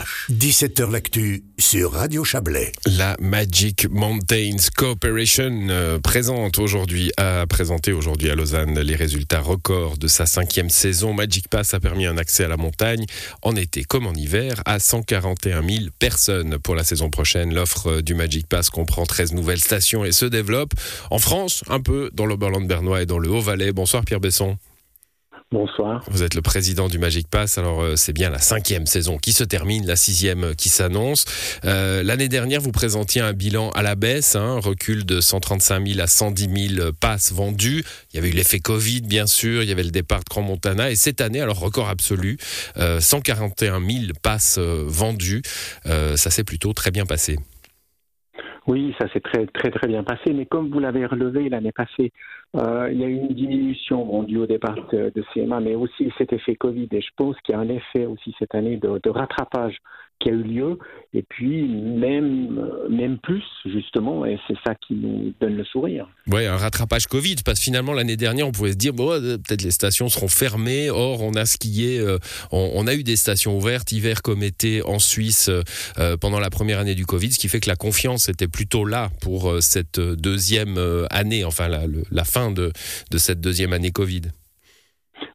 CH. 17h l'actu sur Radio Chablais. La Magic Mountains Cooperation euh, présente aujourd'hui, a présenté aujourd'hui à Lausanne les résultats records de sa cinquième saison. Magic Pass a permis un accès à la montagne en été comme en hiver à 141 000 personnes. Pour la saison prochaine, l'offre du Magic Pass comprend 13 nouvelles stations et se développe en France, un peu dans l'Oberland bernois et dans le Haut-Valais. Bonsoir Pierre Besson. Bonsoir. Vous êtes le président du Magic Pass. Alors euh, c'est bien la cinquième saison qui se termine, la sixième euh, qui s'annonce. Euh, L'année dernière, vous présentiez un bilan à la baisse, hein, un recul de 135 000 à 110 000 passes vendus. Il y avait eu l'effet Covid, bien sûr. Il y avait le départ de Grand Montana. Et cette année, alors record absolu, euh, 141 000 passes euh, vendues. ça s'est plutôt très bien passé. Oui, ça s'est très très très bien passé, mais comme vous l'avez relevé l'année passée, euh, il y a eu une diminution bon, due au départ de, CMA, mais aussi cet effet Covid. Et je pense qu'il y a un effet aussi cette année de, rattrapage qui a eu lieu, et puis même, même plus, justement, et c'est ça qui nous donne le sourire. Oui, un rattrapage Covid, parce que finalement, l'année dernière, on pouvait se dire, bon, euh, peut-être les stations seront fermées, or, on a skié, euh, on, on, a eu des stations ouvertes, hiver comme été, en Suisse, euh, pendant la première année du Covid, ce qui fait que la confiance était plutôt là pour euh, cette deuxième euh, année, enfin, la fin de, de cette deuxième année Covid.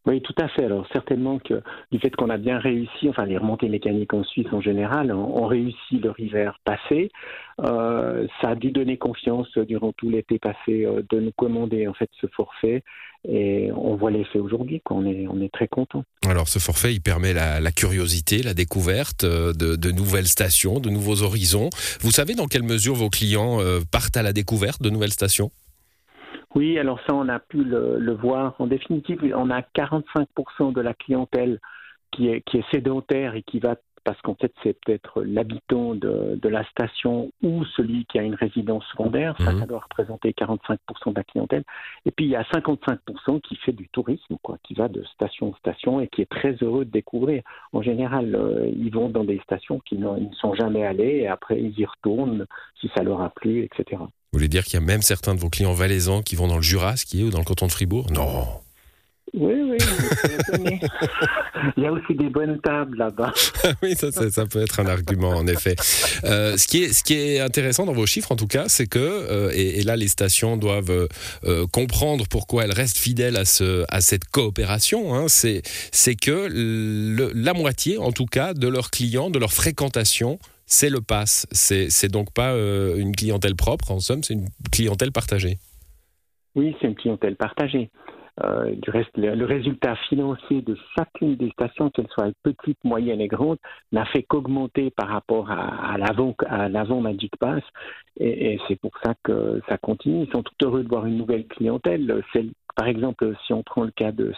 Oui, tout à fait. Alors certainement que du fait qu'on a bien réussi, enfin les remontées mécaniques en Suisse en général ont, ont réussi leur hiver passé, euh, ça a dû donner confiance durant tout l'été passé euh, de nous commander en fait ce forfait et on voit l'effet aujourd'hui. On est, on est très content. Alors ce forfait, il permet la, la curiosité, la découverte euh, de, de, nouvelles stations, de nouveaux horizons. Vous savez dans quelle mesure vos clients partent à la découverte de nouvelles stations? Oui, alors ça, on a pu le, le, voir. En définitive, on a 45% de la clientèle qui est, qui est sédentaire et qui va, parce qu'en fait, c'est peut-être l'habitant de, de, la station ou celui qui a une résidence secondaire. Ça, mmh. ça doit représenter 45% de la clientèle. Et puis, il y a 55% qui fait du tourisme, quoi, qui va de station en station et qui est très heureux de découvrir. En général, euh, ils vont dans des stations qui ne sont jamais allés et après, ils y retournent si ça leur a plu, etc. Vous voulez dire qu'il y a même certains de vos clients valaisans qui vont dans le Jura skier ou dans le canton de Fribourg? Non. Oui, oui, il y a aussi des bonnes tables là-bas. oui, ça, ça, ça, peut être un argument, en effet. Euh, ce, qui est, ce qui est intéressant dans vos chiffres, en tout cas, c'est que, euh, et, et, là, les stations doivent euh, comprendre pourquoi elles restent fidèles à, ce, à cette coopération, hein, c'est que le, la moitié, en tout cas, de leurs clients, de leur fréquentation, c'est le pass. C'est donc pas euh, une clientèle propre, en somme, c'est une clientèle partagée. Oui, c'est une clientèle partagée. Euh, du reste, le, résultat financier de chacune des stations, qu'elles soient petites, moyennes et grandes, n'a fait qu'augmenter par rapport à, à l'avant Magic Pass. Et, c'est pour ça que ça continue. Ils sont tout heureux de voir une nouvelle clientèle. Par exemple, si on prend le cas de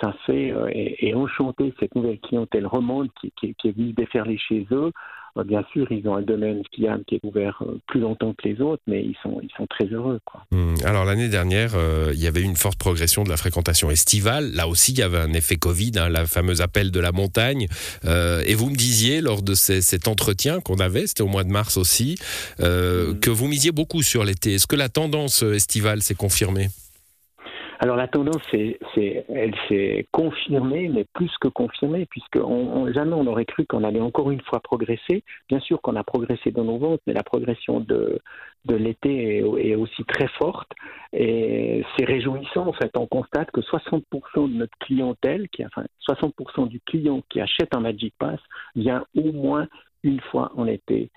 Sacé, Sacé euh, est, est enchanté cette nouvelle clientèle romande qui, qui, qui est venue déferler chez eux. Euh, bien sûr, ils ont un domaine skiable qui est ouvert euh, plus longtemps que les autres, mais ils sont, ils sont très heureux. Quoi. Mmh. Alors l'année dernière, euh, il y avait une forte progression de la fréquentation estivale. Là aussi, il y avait un effet Covid, hein, la fameuse appel de la montagne. Euh, et vous me disiez lors de ces, cet entretien qu'on avait, c'était au mois de mars aussi, euh, mmh. que vous misiez beaucoup sur l'été. Est-ce que la tendance estivale s'est confirmée? Alors la tendance, elle s'est confirmée, mais plus que confirmée, puisque jamais on aurait cru qu'on allait encore une fois progresser. Bien sûr qu'on a progressé dans nos ventes, mais la progression de, l'été est, est, aussi très forte. Et c'est réjouissant, en fait. On constate que 60% de notre clientèle, enfin 60% du client qui achète un Magic Pass, vient au moins une fois en été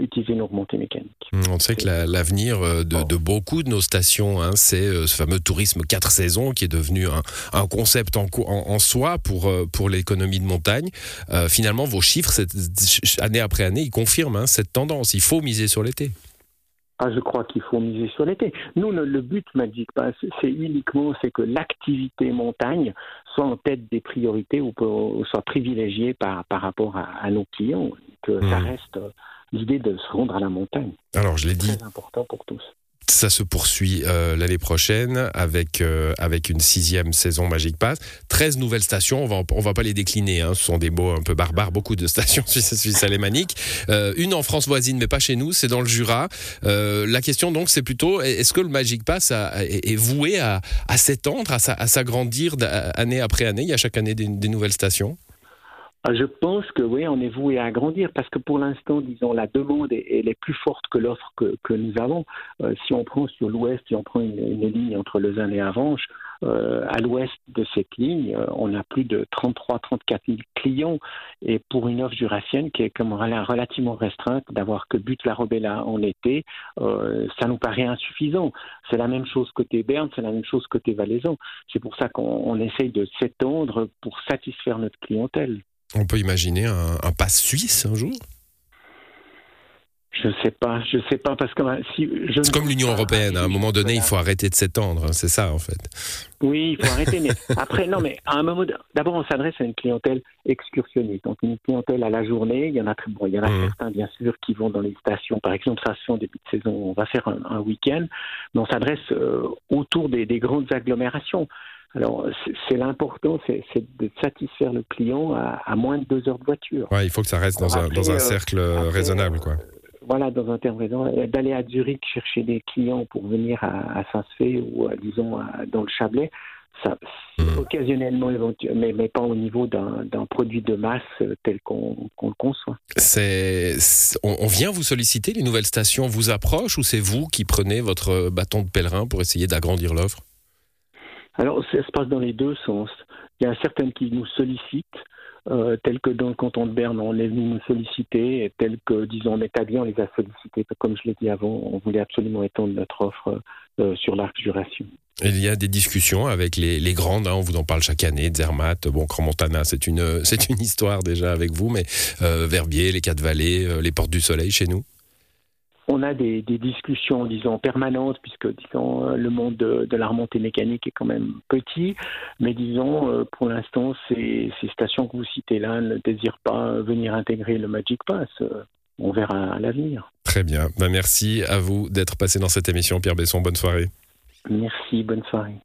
utiliser nos remontées mécaniques. On sait que l'avenir la, euh, de, de, beaucoup de nos stations, hein, c'est euh, ce fameux tourisme 4 saisons qui est devenu un, un concept en, en, en, soi pour, pour l'économie de montagne. Euh, finalement, vos chiffres, cette, année après année, ils confirment hein, cette tendance. Il faut miser sur l'été. Ah, je crois qu'il faut miser sur l'été. Nous, le, le but Magic Pass, c'est uniquement c'est que l'activité montagne soit en tête des priorités ou, ou soit privilégiée par, par rapport à, à nos clients, que mmh. ça reste l'idée de se rendre à la montagne. Alors, je l'ai dit. Très important pour tous. Ça se poursuit euh, l'année prochaine avec, euh, avec une sixième saison Magic Pass. 13 nouvelles stations, on va, on va pas les décliner, hein, ce sont des mots un peu barbares, beaucoup de stations suisses, suisses alémaniques. Euh, une en France voisine, mais pas chez nous, c'est dans le Jura. La question donc, c'est plutôt, est-ce que le Magic Pass a, est, est, voué à, à s'étendre, à, à s'agrandir année après année? Il y a chaque année des, des nouvelles stations je pense que oui, on est voué à grandir parce que pour l'instant, disons, la demande est, elle est plus forte que l'offre que, que, nous avons. Euh, si on prend sur l'ouest, si on prend une, une ligne entre Lausanne et Avanches, euh, à l'ouest de cette ligne, euh, on a plus de 33-34 000 clients. Et pour une offre jurassienne qui est comme relativement restreinte, d'avoir que but la Robella en été, euh, ça nous paraît insuffisant. C'est la même chose côté Berne, c'est la même chose côté Valaisan. C'est pour ça qu'on essaye de s'étendre pour satisfaire notre clientèle. On peut imaginer un, un pass suisse un jour? Je ne sais pas, je sais pas parce que si je c'est comme l'Union européenne. À un moment donné, il faut arrêter de s'étendre. Hein, c'est ça, en fait. Oui, il faut arrêter. Mais après, non, mais à un moment, d'abord, on s'adresse à une clientèle excursionniste, donc une clientèle à la journée. Il y en a très bon, il y en a mmh. certains, bien sûr, qui vont dans les stations. Par exemple, station début de saison, on va faire un, week-end, mais on s'adresse euh, autour des, des grandes agglomérations. Alors, c'est l'important, c'est de satisfaire le client à, moins de deux heures de voiture. Ouais, il faut que ça reste dans, un, dans un, euh, cercle raisonnable, quoi. Euh, voilà, dans un terme raisonnable, d'aller à Zurich chercher des clients pour venir à, à Saint-Fé ou, disons, dans le Chablais, ça, mmh. occasionnellement, mais, mais, pas au niveau d'un produit de masse euh, tel qu'on le conçoit. On, on, vient vous solliciter, les nouvelles stations vous approchent ou c'est vous qui prenez votre bâton de pèlerin pour essayer d'agrandir l'offre? Alors, ça se passe dans les deux sens. Il y a certaines qui nous sollicitent, euh, telles que dans le canton de Berne, on est venu nous solliciter, et telles que, disons, Métabien, on les a sollicités. Comme je l'ai dit avant, on voulait absolument étendre notre offre euh, sur l'arc Jurassien. Il y a des discussions avec les, les grandes, hein, on vous en parle chaque année, Zermatt, bon, Grand-Montana, c'est une, une histoire déjà avec vous, mais euh, Verbier, les Quatre-Vallées, euh, les Portes du Soleil chez nous on a des, discussions, disons, permanentes, puisque, disons, euh, le monde de, la remontée mécanique est quand même petit, mais disons, euh, pour l'instant, ces, stations que vous citez là ne désirent pas venir intégrer le Magic Pass. Euh, on verra à l'avenir. Très bien. Ben, merci à vous d'être passé dans cette émission, Pierre Besson. Bonne soirée. Merci, bonne soirée.